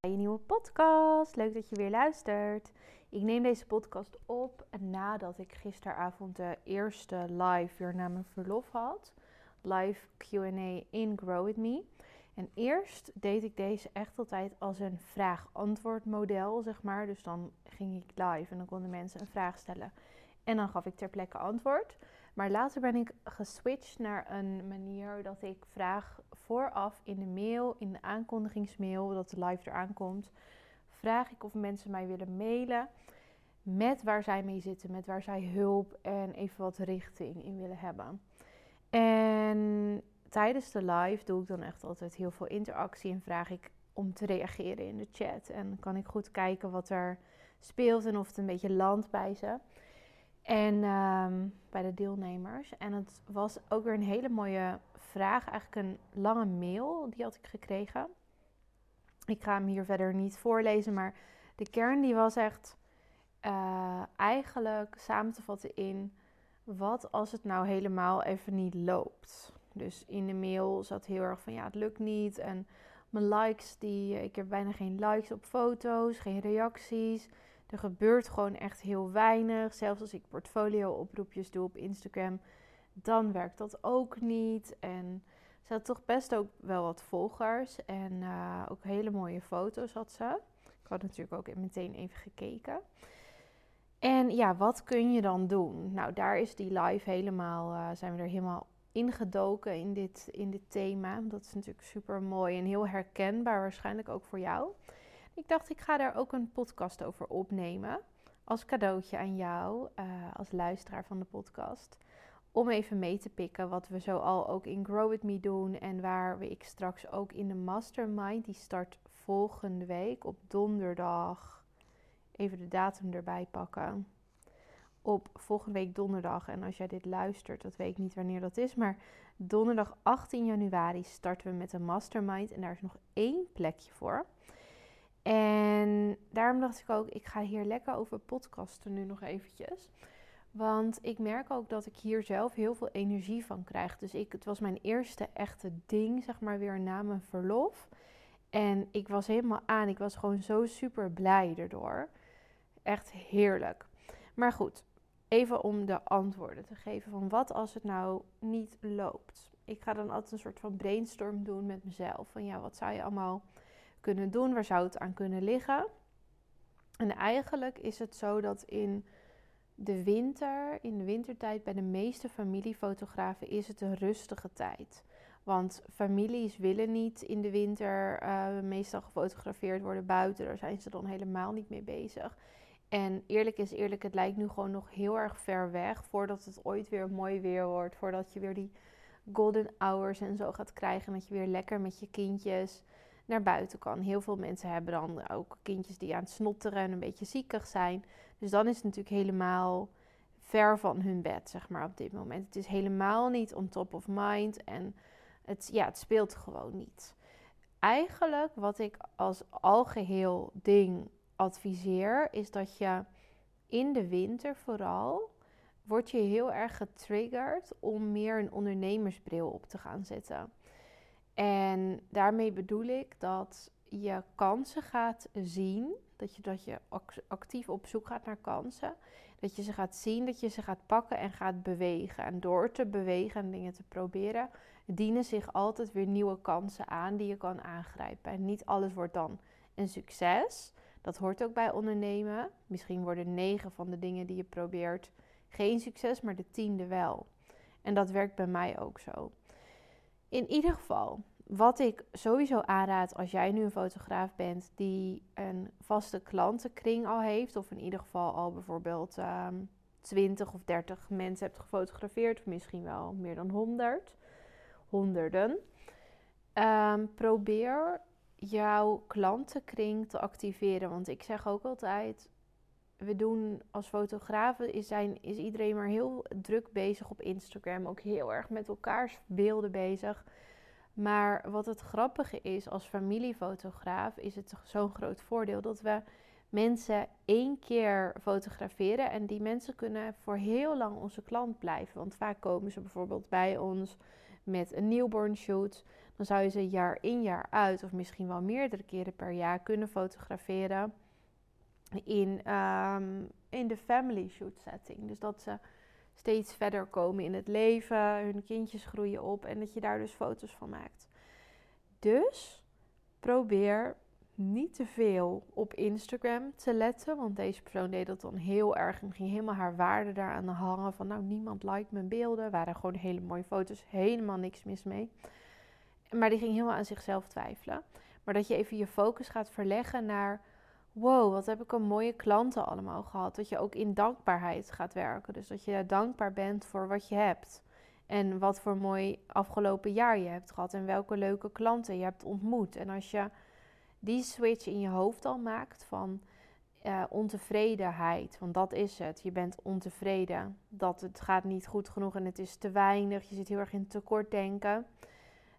bij je nieuwe podcast. Leuk dat je weer luistert. Ik neem deze podcast op nadat ik gisteravond de eerste live weer na mijn verlof had. Live Q&A in Grow With Me. En eerst deed ik deze echt altijd als een vraag-antwoord model, zeg maar. Dus dan ging ik live en dan konden mensen een vraag stellen. En dan gaf ik ter plekke antwoord. Maar later ben ik geswitcht naar een manier dat ik vraag vooraf in de mail, in de aankondigingsmail, dat de live eraan komt, vraag ik of mensen mij willen mailen met waar zij mee zitten, met waar zij hulp en even wat richting in willen hebben. En tijdens de live doe ik dan echt altijd heel veel interactie en vraag ik om te reageren in de chat. En kan ik goed kijken wat er speelt en of het een beetje landt bij ze. En ehm, bij de deelnemers. En het was ook weer een hele mooie vraag. Eigenlijk een lange mail. Die had ik gekregen. Ik ga hem hier verder niet voorlezen. Maar de kern die was echt uh, eigenlijk samen te vatten in... Wat als het nou helemaal even niet loopt? Dus in de mail zat heel erg van ja, het lukt niet. En mijn likes, die, ik heb bijna geen likes op foto's, geen reacties. Er gebeurt gewoon echt heel weinig. Zelfs als ik portfolio-oproepjes doe op Instagram, dan werkt dat ook niet. En ze had toch best ook wel wat volgers en uh, ook hele mooie foto's had ze. Ik had natuurlijk ook meteen even gekeken. En ja, wat kun je dan doen? Nou, daar is die live helemaal, uh, zijn we er helemaal ingedoken in dit, in dit thema. Dat is natuurlijk super mooi en heel herkenbaar, waarschijnlijk ook voor jou. Ik dacht, ik ga daar ook een podcast over opnemen. Als cadeautje aan jou, uh, als luisteraar van de podcast. Om even mee te pikken wat we zo al ook in Grow With Me doen. En waar we ik straks ook in de Mastermind, die start volgende week op donderdag. Even de datum erbij pakken. Op volgende week donderdag. En als jij dit luistert, dat weet ik niet wanneer dat is. Maar donderdag 18 januari starten we met een Mastermind. En daar is nog één plekje voor. En daarom dacht ik ook, ik ga hier lekker over podcasten nu nog eventjes. Want ik merk ook dat ik hier zelf heel veel energie van krijg. Dus ik, het was mijn eerste echte ding, zeg maar, weer na mijn verlof. En ik was helemaal aan. Ik was gewoon zo super blij erdoor. Echt heerlijk. Maar goed, even om de antwoorden te geven van wat als het nou niet loopt. Ik ga dan altijd een soort van brainstorm doen met mezelf. Van ja, wat zou je allemaal kunnen doen? Waar zou het aan kunnen liggen? En eigenlijk is het zo dat in de winter, in de wintertijd bij de meeste familiefotografen is het een rustige tijd. Want families willen niet in de winter uh, meestal gefotografeerd worden buiten. Daar zijn ze dan helemaal niet mee bezig. En eerlijk is eerlijk, het lijkt nu gewoon nog heel erg ver weg voordat het ooit weer mooi weer wordt. Voordat je weer die golden hours en zo gaat krijgen. En dat je weer lekker met je kindjes naar buiten kan. Heel veel mensen hebben dan ook kindjes die aan het snotteren en een beetje ziekig zijn. Dus dan is het natuurlijk helemaal ver van hun bed, zeg maar, op dit moment. Het is helemaal niet on top of mind en het, ja, het speelt gewoon niet. Eigenlijk wat ik als algeheel ding adviseer, is dat je in de winter vooral word je heel erg getriggerd om meer een ondernemersbril op te gaan zetten. En daarmee bedoel ik dat je kansen gaat zien. Dat je, dat je actief op zoek gaat naar kansen. Dat je ze gaat zien, dat je ze gaat pakken en gaat bewegen. En door te bewegen en dingen te proberen, dienen zich altijd weer nieuwe kansen aan die je kan aangrijpen. En niet alles wordt dan een succes. Dat hoort ook bij ondernemen. Misschien worden negen van de dingen die je probeert geen succes, maar de tiende wel. En dat werkt bij mij ook zo. In ieder geval, wat ik sowieso aanraad als jij nu een fotograaf bent die een vaste klantenkring al heeft, of in ieder geval al bijvoorbeeld um, ehm, 20 of 30 mensen hebt gefotografeerd, of misschien wel meer dan 100, honderden. Ehm, probeer jouw klantenkring te activeren. Want ik zeg ook altijd: we doen als fotografen is, zijn, is iedereen maar heel druk bezig op Instagram. Ook heel erg met elkaars beelden bezig. Maar wat het grappige is als familiefotograaf, is het zo'n groot voordeel dat we mensen één keer fotograferen. En die mensen kunnen voor heel lang onze klant blijven. Want vaak komen ze bijvoorbeeld bij ons met een newborn shoot. dan zou je ze jaar in jaar uit, of misschien wel meerdere keren per jaar, kunnen fotograferen in, ehm, in de family shoot setting. Dus dat ze steeds verder komen in het leven, hun kindjes groeien op en dat je daar dus foto's van maakt. Dus probeer niet te veel op Instagram te letten. Want deze persoon deed dat dan heel erg en ging helemaal haar waarde daar aan hangen. Van nou, niemand liked mijn beelden. Waren gewoon hele mooie foto's. Helemaal niks mis mee. Maar die ging helemaal aan zichzelf twijfelen. Maar dat je even je focus gaat verleggen naar... Wow, wat heb ik een mooie klanten allemaal gehad. Dat je ook in dankbaarheid gaat werken. Dus dat je dankbaar bent voor wat je hebt. En wat voor mooi afgelopen jaar je hebt gehad. En welke leuke klanten je hebt ontmoet. En als je die switch in je hoofd al maakt van uh, ontevredenheid. Want dat is het. Je bent ontevreden. Dat het gaat niet goed genoeg en het is te weinig. Je zit heel erg in tekortdenken.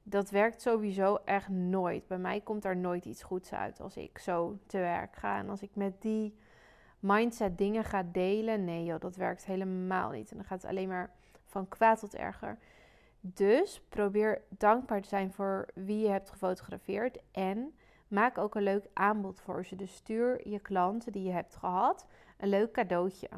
Dat werkt sowieso echt nooit. Bij mij komt er nooit iets goeds uit als ik zo te werk ga. En als ik met die mindset dingen ga delen. Nee joh, dat werkt helemaal niet. En dan gaat het alleen maar van kwaad tot erger. Dus probeer dankbaar te zijn voor wie je hebt gefotografeerd. En Maak ook een leuk aanbod voor ze. Dus stuur je klanten die je hebt gehad een leuk cadeautje.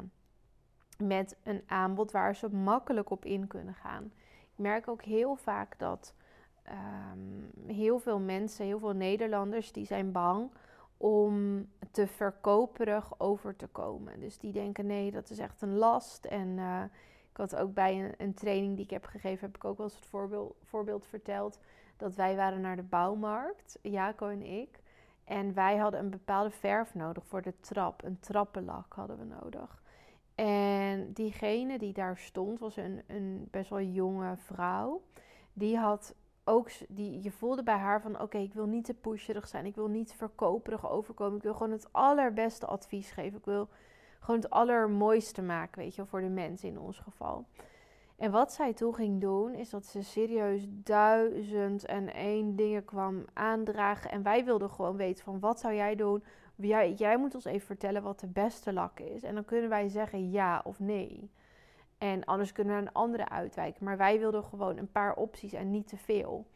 Met een aanbod waar ze makkelijk op in kunnen gaan. Ik merk ook heel vaak dat ehm, heel veel mensen, heel veel Nederlanders, die zijn bang om te verkoperig over te komen. Dus die denken nee, dat is echt een last. En uh, ik had ook bij een, een, training die ik heb gegeven, heb ik ook wel eens het voorbeeld, voorbeeld verteld dat wij waren naar de bouwmarkt, Jaco en ik. En wij hadden een bepaalde verf nodig voor de trap. Een trappenlak hadden we nodig. En diegene die daar stond was een, een best wel jonge vrouw. Die had ook, die, je voelde bij haar van oké, ik wil niet te pusherig zijn. Ik wil niet verkoperig overkomen. Ik wil gewoon het allerbeste advies geven. Ik wil gewoon het allermooiste maken, weet je, voor de mensen in ons geval. En wat zij toen ging doen, is dat ze serieus duizend en één dingen kwam aandragen. En wij wilden gewoon weten van wat zou jij doen? Jij, jij moet ons even vertellen wat de beste lak is. En dan kunnen wij zeggen ja of nee. En anders kunnen we naar een andere uitwijken. Maar wij wilden gewoon een paar opties en niet te veel.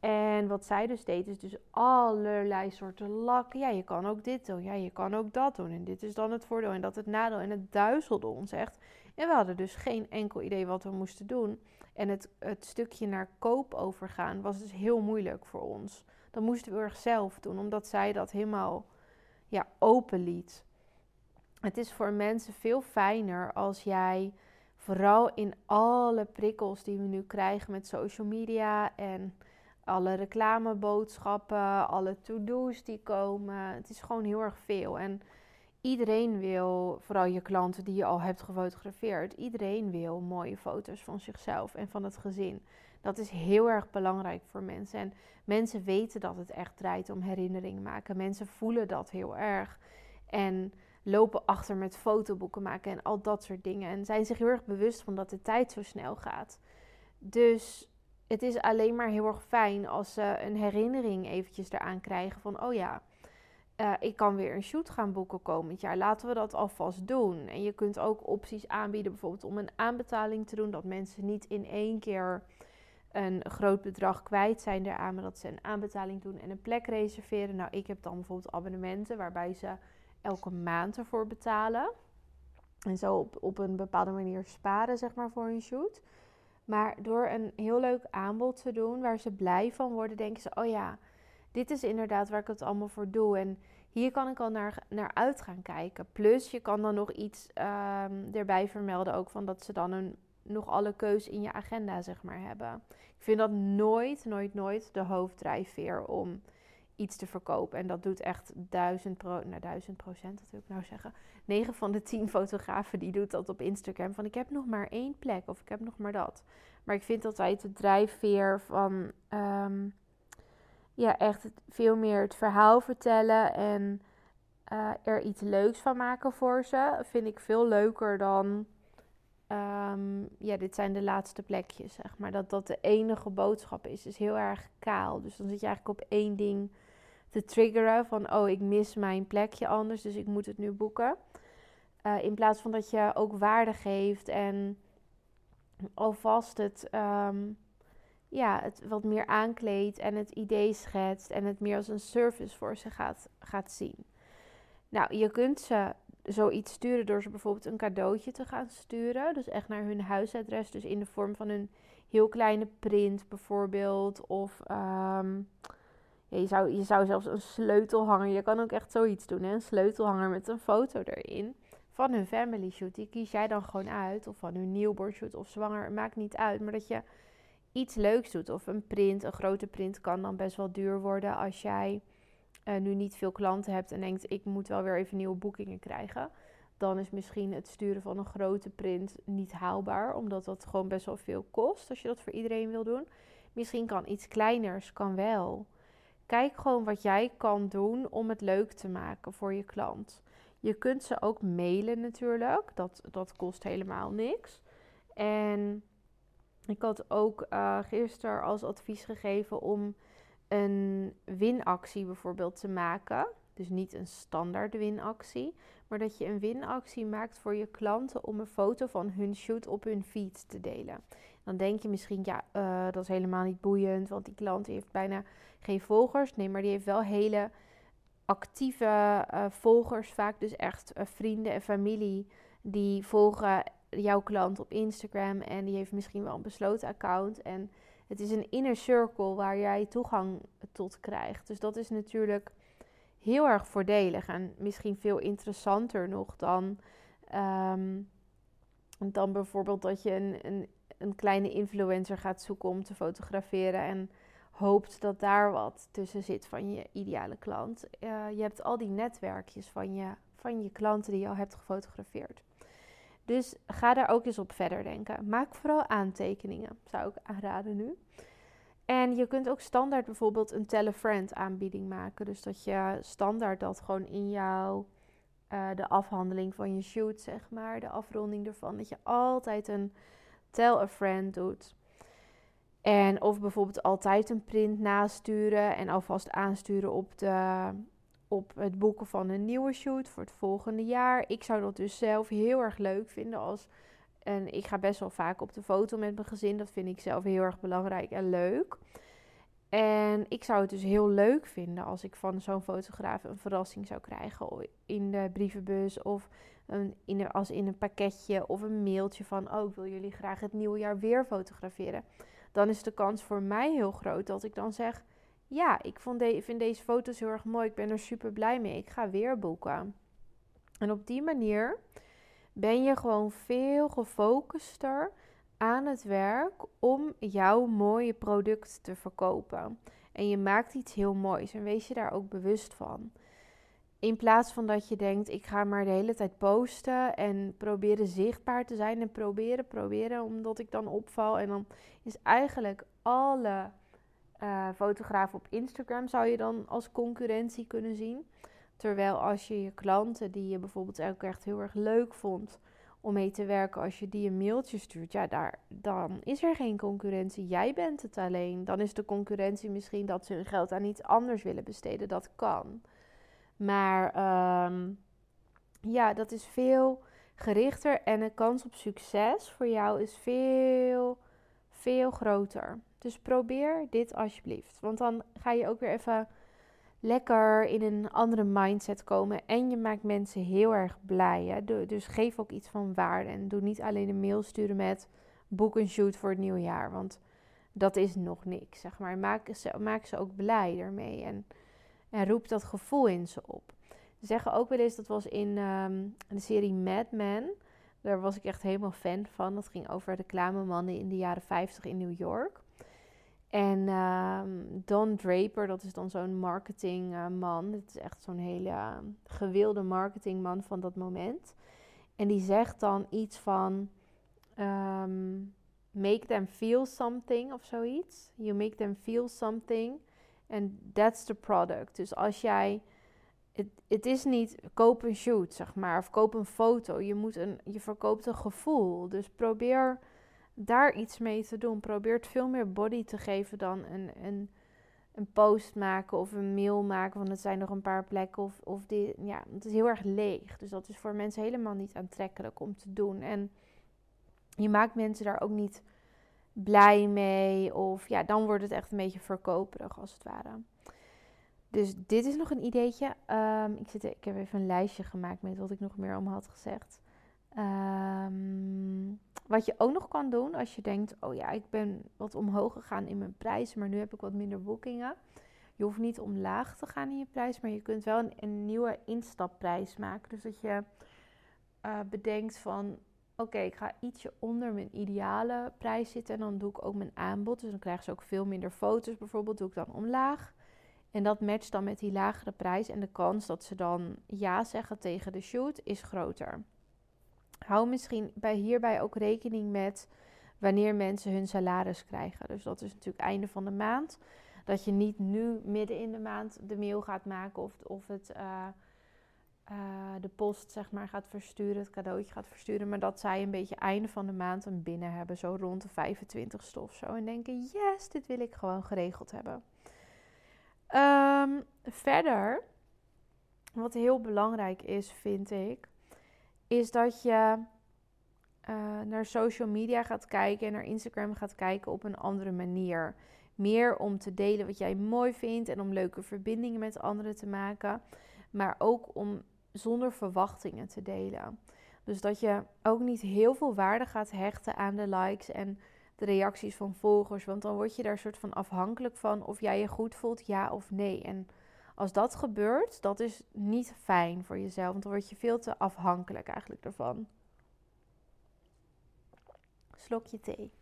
En wat zij dus deed, is dus allerlei soorten lakken. Ja, je kan ook dit doen. Ja, je kan ook dat doen. En dit is dan het voordeel en dat het nadeel. En het duizelde ons echt. En we hadden dus geen enkel idee wat we moesten doen. En het, het stukje naar koop overgaan was dus heel moeilijk voor ons. Dat moesten we erg zelf doen, omdat zij dat helemaal ja, open liet. Het is voor mensen veel fijner als jij vooral in alle prikkels die we nu krijgen met social media en alle reclameboodschappen, alle to-do's die komen. Het is gewoon heel erg veel. En iedereen wil, vooral je klanten die je al hebt gefotografeerd, iedereen wil mooie foto's van zichzelf en van het gezin. Dat is heel erg belangrijk voor mensen. En mensen weten dat het echt draait om herinneringen maken. Mensen voelen dat heel erg. En lopen achter met fotoboeken maken en al dat soort dingen. En zijn zich heel erg bewust van dat de tijd zo snel gaat. Dus het is alleen maar heel erg fijn als ze een herinnering eventjes eraan krijgen van, oh ja, uh, ik kan weer een shoot gaan boeken komend jaar. Laten we dat alvast doen. En je kunt ook opties aanbieden, bijvoorbeeld om een aanbetaling te doen, dat mensen niet in één keer een groot bedrag kwijt zijn eraan, maar dat ze een aanbetaling doen en een plek reserveren. Nou, ik heb dan bijvoorbeeld abonnementen waarbij ze elke maand ervoor betalen. En zo op, op een bepaalde manier sparen, zeg maar, voor een shoot. Maar door een heel leuk aanbod te doen waar ze blij van worden, denken ze: oh ja, dit is inderdaad waar ik het allemaal voor doe. En hier kan ik al naar, naar uit gaan kijken. Plus, je kan dan nog iets um, erbij vermelden, ook van dat ze dan een, nog alle keus in je agenda, zeg maar, hebben. Ik vind dat nooit, nooit, nooit de hoofddrijfveer om iets te verkopen. En dat doet echt duizend, pro, nou, duizend procent, dat wil ik nou zeggen. 9 van de 10 fotografen die doet dat op Instagram. Van ik heb nog maar één plek of ik heb nog maar dat. Maar ik vind altijd de drijfveer van um, ja, echt veel meer het verhaal vertellen en uh, er iets leuks van maken voor ze. Vind ik veel leuker dan. Um, ja, dit zijn de laatste plekjes, zeg maar. Dat dat de enige boodschap is. is heel erg kaal. Dus dan zit je eigenlijk op één ding te triggeren van oh, ik mis mijn plekje anders, dus ik moet het nu boeken. Uh, in plaats van dat je ook waarde geeft en alvast het um, ja, het wat meer aankleedt en het idee schetst en het meer als een service voor ze gaat, gaat zien. Nou, je kunt ze zoiets sturen door ze bijvoorbeeld een cadeautje te gaan sturen. Dus echt naar hun huisadres, dus in de vorm van een heel kleine print bijvoorbeeld. Of ehm, je, zou, je zou zelfs een sleutelhanger, je kan ook echt zoiets doen, hè? een sleutelhanger met een foto erin van hun family shoot. Die kies jij dan gewoon uit. Of van hun newborn shoot of zwanger, maakt niet uit. Maar dat je iets leuks doet. Of een print, een grote print kan dan best wel duur worden als jij uh, nu niet veel klanten hebt en denkt ik moet wel weer even nieuwe boekingen krijgen. Dan is misschien het sturen van een grote print niet haalbaar, omdat dat gewoon best wel veel kost als je dat voor iedereen wil doen. Misschien kan iets kleiners, kan wel. Kijk gewoon wat jij kan doen om het leuk te maken voor je klant. Je kunt ze ook mailen natuurlijk. Dat, dat kost helemaal niks. En ik had ook uh, gisteren als advies gegeven om een winactie bijvoorbeeld te maken. Dus niet een standaard winactie, maar dat je een winactie maakt voor je klanten om een foto van hun shoot op hun feed te delen. Dan denk je misschien, ja, uh, dat is helemaal niet boeiend, want die klant heeft bijna geen volgers. Nee, maar die heeft wel hele actieve uh, volgers, vaak dus echt uh, vrienden en familie, die volgen jouw klant op Instagram en die heeft misschien wel een besloten account. En het is een inner circle waar jij toegang tot krijgt. Dus dat is natuurlijk heel erg voordelig en misschien veel interessanter nog dan, um, dan bijvoorbeeld dat je een, een, een kleine influencer gaat zoeken om te fotograferen en hoopt dat daar wat tussen zit van je ideale klant. Uh, je hebt al die netwerkjes van je, van je klanten die je al hebt gefotografeerd. Dus ga daar ook eens op verder denken. Maak vooral aantekeningen, zou ik aanraden nu. En je kunt ook standaard bijvoorbeeld een tell a friend aanbieding maken. Dus dat je standaard dat gewoon in jouw, uh, de afhandeling van je shoot, zeg maar, de afronding ervan, dat je altijd een tell a friend doet. En of bijvoorbeeld altijd een print nasturen en alvast aansturen op, de, op het boeken van een nieuwe shoot voor het volgende jaar. Ik zou dat dus zelf heel erg leuk vinden als. En ik ga best wel vaak op de foto met mijn gezin. Dat vind ik zelf heel erg belangrijk en leuk. En ik zou het dus heel leuk vinden als ik van zo'n fotograaf een verrassing zou krijgen in de brievenbus of een, in als in een pakketje of een mailtje van oh ik wil jullie graag het nieuwe jaar weer fotograferen dan is de kans voor mij heel groot dat ik dan zeg: Ja, ik vond vind deze foto's heel erg mooi. Ik ben er super blij mee. Ik ga weer boeken. En op die manier ben je gewoon veel gefocuster aan het werk om jouw mooie product te verkopen. En je maakt iets heel moois en wees je daar ook bewust van. In plaats van dat je denkt, ik ga maar de hele tijd posten en proberen zichtbaar te zijn en proberen, proberen, omdat ik dan opval. En dan is eigenlijk alle uh, fotografen op Instagram zou je dan als concurrentie kunnen zien. Terwijl als je je klanten, die je bijvoorbeeld ook echt heel erg leuk vond om mee te werken, als je die een mailtje stuurt, ja, daar, dan is er geen concurrentie. Jij bent het alleen. Dan is de concurrentie misschien dat ze hun geld aan iets anders willen besteden. Dat kan. Maar ehm, ja, dat is veel gerichter en de kans op succes voor jou is veel, veel groter. Dus probeer dit alsjeblieft. Want dan ga je ook weer even lekker in een andere mindset komen. En je maakt mensen heel erg blij. Hè? Dus geef ook iets van waarde. En doe niet alleen een mail sturen met boek een shoot voor het nieuwe jaar. Want dat is nog niks, zeg maar. Maak ze, maak ze ook blij ermee. En en roept dat gevoel in ze op. Ze zeggen ook wel eens, dat was in ehm, de serie Mad Men. Daar was ik echt helemaal fan van. Dat ging over reclamemannen in de jaren 50 in New York. En ehm, Don Draper, dat is dan zo'n marketingman. Het is echt zo'n hele ehm, gewilde marketingman van dat moment. En die zegt dan iets van... make them feel something of zoiets. You make them feel something en that's the product. Dus als jij. Het, het is niet koop een shoot, zeg maar, of koop een foto. Je, moet een, je verkoopt een gevoel. Dus probeer daar iets mee te doen. Probeer het veel meer body te geven dan een, een, een post maken of een mail maken. Want het zijn nog een paar plekken. Of, of die, ja, het is heel erg leeg. Dus dat is voor mensen helemaal niet aantrekkelijk om te doen. En je maakt mensen daar ook niet blij mee. Of ja, dan wordt het echt een beetje verkoperig als het ware. Dus dit is nog een ideetje. Ehm, ik, zit, ik heb even een lijstje gemaakt met wat ik nog meer om had gezegd. Wat je ook nog kan doen als je denkt: oh ja, ik ben wat omhoog gegaan in mijn prijs, maar nu heb ik wat minder boekingen. Je hoeft niet omlaag te gaan in je prijs, maar je kunt wel een, nieuwe instapprijs maken. Dus dat je uh, bedenkt van oké, ik ga ietsje onder mijn ideale prijs zitten en dan doe ik ook mijn aanbod. Dus dan krijgen ze ook veel minder foto's bijvoorbeeld, doe ik dan omlaag. En dat matcht dan met die lagere prijs en de kans dat ze dan ja zeggen tegen de shoot is groter. Hou misschien bij hierbij ook rekening met wanneer mensen hun salaris krijgen. Dus dat is natuurlijk einde van de maand. Dat je niet nu midden in de maand de mail gaat maken of, of het... Uh, uh, de post zeg maar gaat versturen, het cadeautje gaat versturen. Maar dat zij een beetje einde van de maand een binnen hebben, zo rond de 25ste of zo. En denken, yes, dit wil ik gewoon geregeld hebben. Um, verder, wat heel belangrijk is, vind ik, is dat je uh, naar social media gaat kijken en naar Instagram gaat kijken op een andere manier. Meer om te delen wat jij mooi vindt en om leuke verbindingen met anderen te maken. Maar ook om zonder verwachtingen te delen. Dus dat je ook niet heel veel waarde gaat hechten aan de likes en de reacties van volgers. Want dan word je daar soort van afhankelijk van of jij je goed voelt, ja of nee. En als dat gebeurt, dat is niet fijn voor jezelf. Want dan word je veel te afhankelijk eigenlijk ervan. Slokje thee.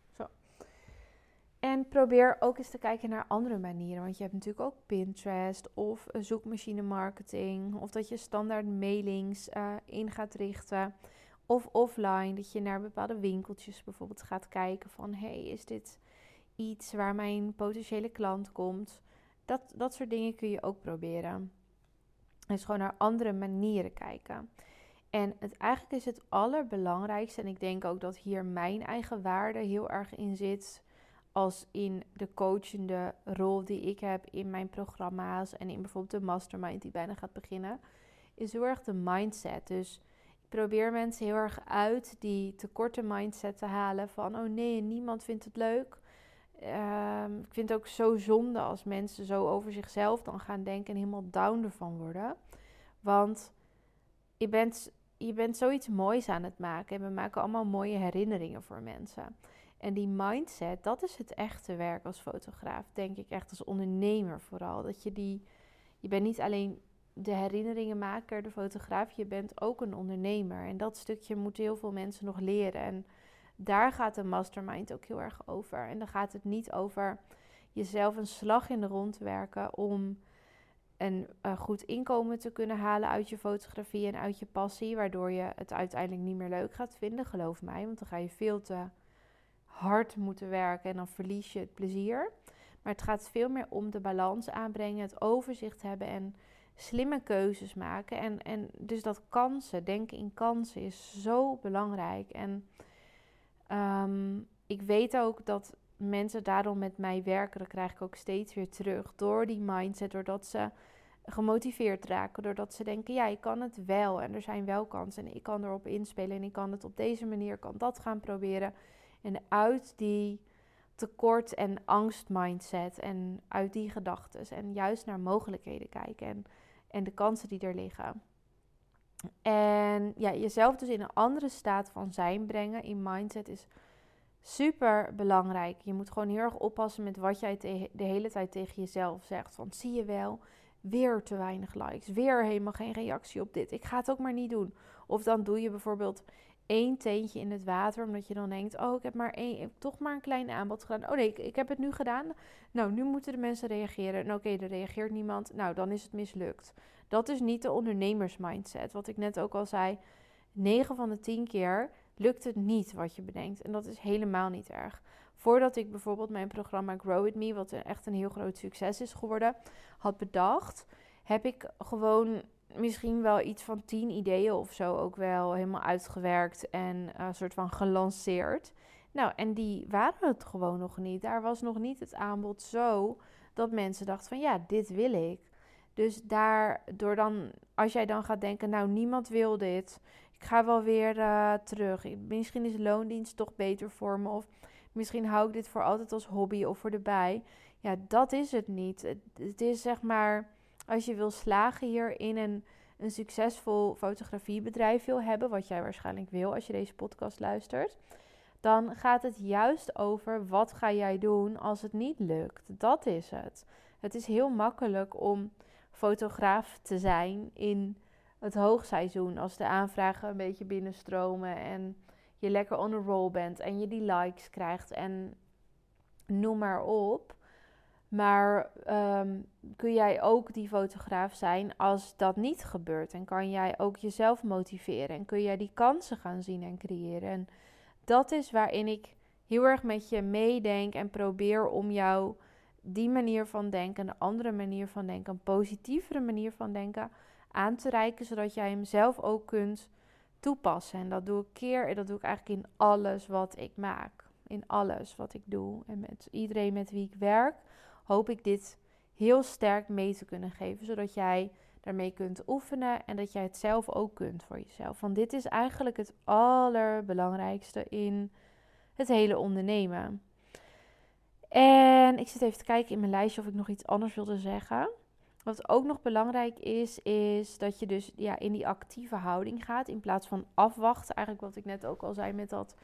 En probeer ook eens te kijken naar andere manieren. Want je hebt natuurlijk ook Pinterest of zoekmachine marketing. Of dat je standaard mailings uh, in gaat richten. Of offline, dat je naar bepaalde winkeltjes bijvoorbeeld gaat kijken van... hey, is dit iets waar mijn potentiële klant komt? Dat, dat soort dingen kun je ook proberen. Dus gewoon naar andere manieren kijken. En het, eigenlijk is het allerbelangrijkste, en ik denk ook dat hier mijn eigen waarde heel erg in zit als in de coachende rol die ik heb in mijn programma's en in bijvoorbeeld de mastermind die bijna gaat beginnen, is heel erg de mindset. Dus ik probeer mensen heel erg uit die tekorte mindset te halen van oh nee, niemand vindt het leuk. Ehm, ik vind het ook zo zonde als mensen zo over zichzelf dan gaan denken en helemaal down ervan worden. Want je bent, je bent zoiets moois aan het maken en we maken allemaal mooie herinneringen voor mensen. En die mindset, dat is het echte werk als fotograaf, denk ik echt als ondernemer vooral. Dat je die, je bent niet alleen de herinneringenmaker, de fotograaf, je bent ook een ondernemer. En dat stukje moeten heel veel mensen nog leren. En daar gaat de mastermind ook heel erg over. En dan gaat het niet over jezelf een slag in de rond werken om een uh, goed inkomen te kunnen halen uit je fotografie en uit je passie, waardoor je het uiteindelijk niet meer leuk gaat vinden, geloof mij, want dan ga je veel te hard moeten werken en dan verlies je het plezier. Maar het gaat veel meer om de balans aanbrengen, het overzicht hebben en slimme keuzes maken. En, en dus dat kansen, denken in kansen is zo belangrijk. En ehm, ik weet ook dat mensen daarom met mij werken, dat krijg ik ook steeds weer terug. Door die mindset, doordat ze gemotiveerd raken. Doordat ze denken, ja, ik kan het wel en er zijn wel kansen en ik kan erop inspelen en ik kan het op deze manier, kan dat gaan proberen. En uit die tekort- en angstmindset en uit die gedachten. En juist naar mogelijkheden kijken en, en de kansen die er liggen. En ja, jezelf dus in een andere staat van zijn brengen in mindset is super belangrijk. Je moet gewoon heel erg oppassen met wat jij de hele tijd tegen jezelf zegt. Want zie je wel, weer te weinig likes, weer helemaal geen reactie op dit. Ik ga het ook maar niet doen. Of dan doe je bijvoorbeeld één teentje in het water. Omdat je dan denkt, oh, ik heb maar één, toch maar een klein aanbod gedaan. Oh nee, ik, ik heb het nu gedaan. Nou, nu moeten de mensen reageren. En oké, er reageert niemand. Nou, dan is het mislukt. Dat is niet de ondernemersmindset. Wat ik net ook al zei. 9 van de 10 keer lukt het niet wat je bedenkt. En dat is helemaal niet erg. Voordat ik bijvoorbeeld mijn programma Grow With Me, wat echt een heel groot succes is geworden, had bedacht, heb ik gewoon misschien wel iets van tien ideeën of zo ook wel helemaal uitgewerkt en uh, soort van gelanceerd. Nou, en die waren het gewoon nog niet. Daar was nog niet het aanbod zo dat mensen dachten van ja, dit wil ik. Dus daardoor dan, als jij dan gaat denken, nou niemand wil dit, ik ga wel weer uh, terug. Misschien is loondienst toch beter voor me. Of Misschien hou ik dit voor altijd als hobby of voor de bij. Ja, dat is het niet. Het, is zeg maar, als je wil slagen hierin en een succesvol fotografiebedrijf wil hebben, wat jij waarschijnlijk wil als je deze podcast luistert, dan gaat het juist over wat ga jij doen als het niet lukt. Dat is het. Het is heel makkelijk om fotograaf te zijn in het hoogseizoen, als de aanvragen een beetje binnenstromen en je lekker on a roll bent en je die likes krijgt en noem maar op. Maar ehm, kun jij ook die fotograaf zijn als dat niet gebeurt? En kan jij ook jezelf motiveren? En kun jij die kansen gaan zien en creëren? En dat is waarin ik heel erg met je meedenk en probeer om jou die manier van denken, een andere manier van denken, een positievere manier van denken aan te reiken, zodat jij hem zelf ook kunt toepassen. En dat doe ik keer, dat doe ik eigenlijk in alles wat ik maak. In alles wat ik doe. En met iedereen met wie ik werk, hoop ik dit heel sterk mee te kunnen geven. Zodat jij daarmee kunt oefenen en dat jij het zelf ook kunt voor jezelf. Want dit is eigenlijk het allerbelangrijkste in het hele ondernemen. En ik zit even te kijken in mijn lijstje of ik nog iets anders wilde zeggen. Wat ook nog belangrijk is, is dat je dus ja, in die actieve houding gaat in plaats van afwachten. Eigenlijk wat ik net ook al zei met dat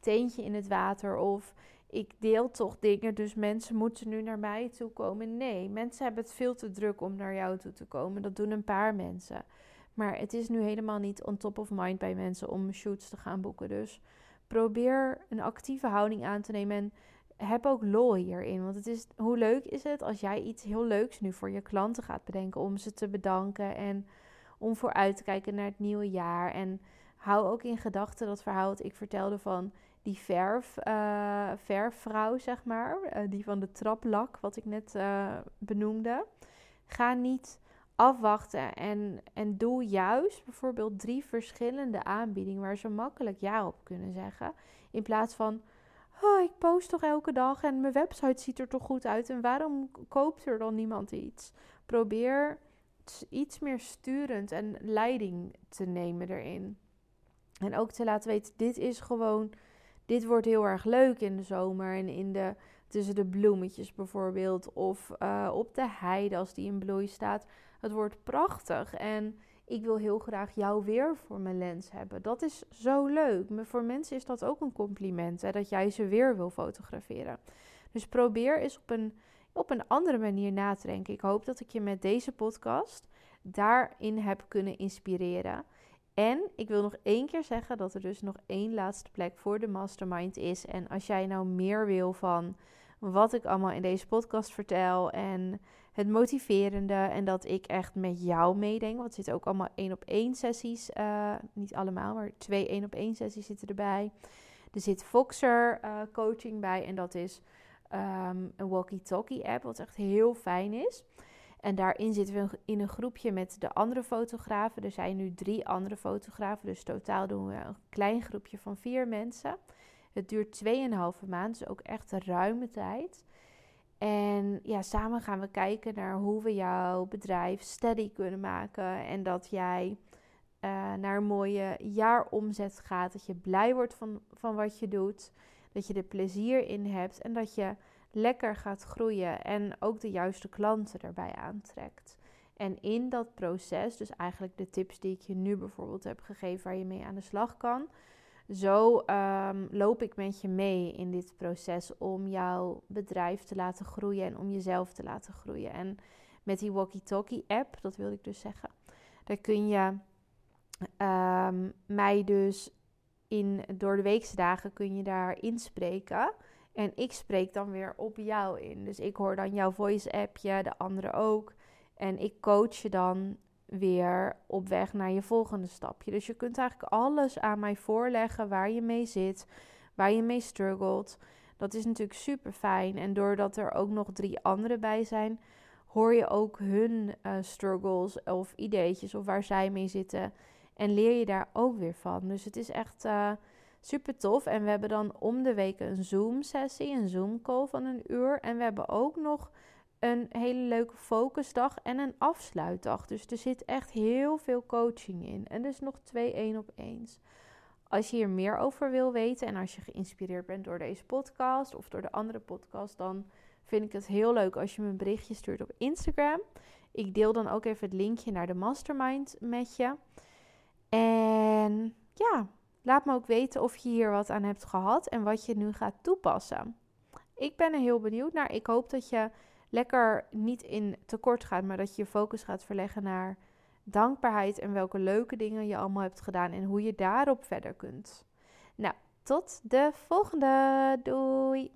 teentje in het water of ik deel toch dingen, dus mensen moeten nu naar mij toe komen. Nee, mensen hebben het veel te druk om naar jou toe te komen. Dat doen een paar mensen. Maar het is nu helemaal niet on top of mind bij mensen om shoots te gaan boeken. Dus probeer een actieve houding aan te nemen en heb ook lol hierin. Want het is, hoe leuk is het als jij iets heel leuks nu voor je klanten gaat bedenken om ze te bedanken en om vooruit te kijken naar het nieuwe jaar. En hou ook in gedachten dat verhaal dat ik vertelde van die verf, uh, verfvrouw, zeg maar. Uh, die van de traplak, wat ik net uh, benoemde. Ga niet afwachten en, en doe juist bijvoorbeeld drie verschillende aanbiedingen waar ze makkelijk ja op kunnen zeggen. In plaats van, oh, ik post toch elke dag en mijn website ziet er toch goed uit en waarom koopt er dan niemand iets? Probeer iets meer sturend en leiding te nemen erin. En ook te laten weten, dit is gewoon, dit wordt heel erg leuk in de zomer en in de, tussen de bloemetjes bijvoorbeeld. Of uh, op de heide als die in bloei staat. Het wordt prachtig en ik wil heel graag jou weer voor mijn lens hebben. Dat is zo leuk. Maar voor mensen is dat ook een compliment, hè, dat jij ze weer wil fotograferen. Dus probeer eens op een, op een andere manier na te denken. Ik hoop dat ik je met deze podcast daarin heb kunnen inspireren. En ik wil nog één keer zeggen dat er dus nog één laatste plek voor de mastermind is. En als jij nou meer wil van wat ik allemaal in deze podcast vertel en het motiverende en dat ik echt met jou meedenk. Want er zitten ook allemaal één op één sessies, uh, niet allemaal, maar twee één op één sessies zitten erbij. Er zit Voxer uh, coaching bij en dat is um, een walkie-talkie app, wat echt heel fijn is. En daarin zitten we in een groepje met de andere fotografen. Er zijn nu drie andere fotografen, dus totaal doen we een klein groepje van vier mensen. Het duurt 2,5 maand, dus ook echt een ruime tijd. En ja, samen gaan we kijken naar hoe we jouw bedrijf steady kunnen maken. En dat jij uh, naar een mooie jaaromzet gaat. Dat je blij wordt van, van wat je doet. Dat je er plezier in hebt. En dat je lekker gaat groeien. En ook de juiste klanten erbij aantrekt. En in dat proces, dus eigenlijk de tips die ik je nu bijvoorbeeld heb gegeven waar je mee aan de slag kan zo um, loop ik met je mee in dit proces om jouw bedrijf te laten groeien en om jezelf te laten groeien. En met die Walkie Talkie app, dat wilde ik dus zeggen, daar kun je um, mij dus in door de weekse dagen kun je daar inspreken. En ik spreek dan weer op jou in. Dus ik hoor dan jouw voice appje, de andere ook. En ik coach je dan weer op weg naar je volgende stapje. Dus je kunt eigenlijk alles aan mij voorleggen waar je mee zit, waar je mee struggelt. Dat is natuurlijk super fijn. En doordat er ook nog drie anderen bij zijn, hoor je ook hun uh, struggles of ideetjes of waar zij mee zitten. En leer je daar ook weer van. Dus het is echt uh, super tof. En we hebben dan om de week een Zoom-sessie, een Zoom-call van een uur. En we hebben ook nog een hele leuke focusdag en een afsluitdag. Dus er zit echt heel veel coaching in. En dus nog twee één op eens. Als je hier meer over wil weten en als je geïnspireerd bent door deze podcast of door de andere podcast, dan vind ik het heel leuk als je me een berichtje stuurt op Instagram. Ik deel dan ook even het linkje naar de mastermind met je. En ja, laat me ook weten of je hier wat aan hebt gehad en wat je nu gaat toepassen. Ik ben er heel benieuwd naar. Ik hoop dat je lekker niet in tekort gaat, maar dat je je focus gaat verleggen naar dankbaarheid en welke leuke dingen je allemaal hebt gedaan en hoe je daarop verder kunt. Nou, tot de volgende. Doei!